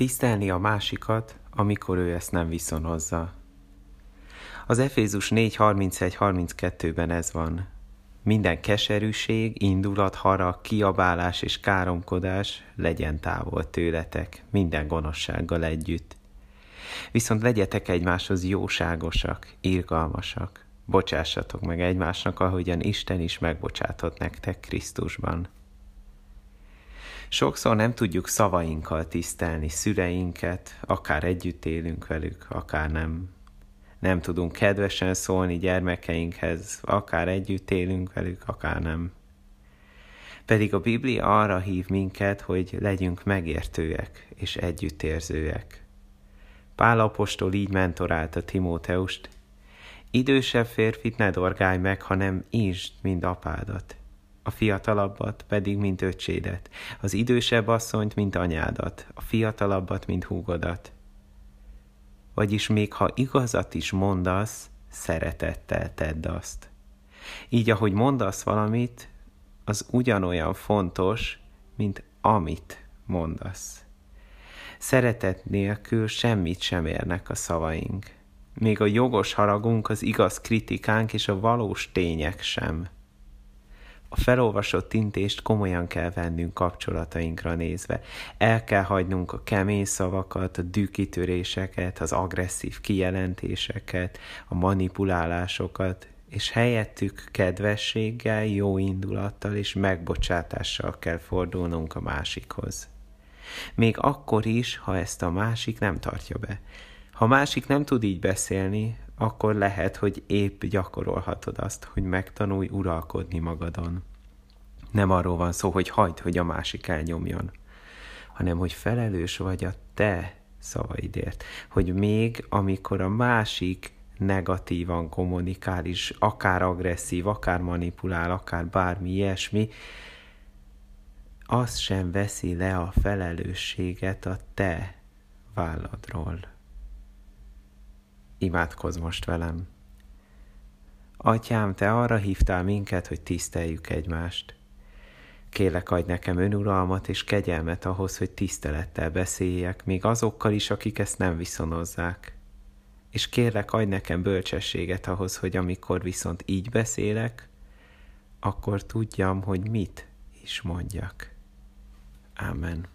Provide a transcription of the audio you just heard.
Tisztelni a másikat, amikor ő ezt nem viszonozza. Az Efézus 4.31-32-ben ez van. Minden keserűség, indulat, harag, kiabálás és káromkodás legyen távol tőletek, minden gonoszsággal együtt. Viszont legyetek egymáshoz jóságosak, irgalmasak. Bocsássatok meg egymásnak, ahogyan Isten is megbocsátott nektek Krisztusban. Sokszor nem tudjuk szavainkkal tisztelni szüleinket, akár együtt élünk velük, akár nem. Nem tudunk kedvesen szólni gyermekeinkhez, akár együtt élünk velük, akár nem. Pedig a Biblia arra hív minket, hogy legyünk megértőek és együttérzőek. Pál apostol így mentorálta Timóteust, idősebb férfit ne dorgálj meg, hanem ízd, mind apádat a fiatalabbat pedig, mint öcsédet, az idősebb asszonyt, mint anyádat, a fiatalabbat, mint húgodat. Vagyis még ha igazat is mondasz, szeretettel tedd azt. Így, ahogy mondasz valamit, az ugyanolyan fontos, mint amit mondasz. Szeretet nélkül semmit sem érnek a szavaink. Még a jogos haragunk, az igaz kritikánk és a valós tények sem a felolvasott intést komolyan kell vennünk kapcsolatainkra nézve. El kell hagynunk a kemény szavakat, a dűkitöréseket, az agresszív kijelentéseket, a manipulálásokat, és helyettük kedvességgel, jó indulattal és megbocsátással kell fordulnunk a másikhoz. Még akkor is, ha ezt a másik nem tartja be. Ha másik nem tud így beszélni, akkor lehet, hogy épp gyakorolhatod azt, hogy megtanulj uralkodni magadon. Nem arról van szó, hogy hagyd, hogy a másik elnyomjon, hanem hogy felelős vagy a te szavaidért. Hogy még amikor a másik negatívan kommunikál is, akár agresszív, akár manipulál, akár bármi ilyesmi, az sem veszi le a felelősséget a te válladról imádkozz most velem. Atyám, te arra hívtál minket, hogy tiszteljük egymást. Kélek adj nekem önuralmat és kegyelmet ahhoz, hogy tisztelettel beszéljek, még azokkal is, akik ezt nem viszonozzák. És kérlek, adj nekem bölcsességet ahhoz, hogy amikor viszont így beszélek, akkor tudjam, hogy mit is mondjak. Amen.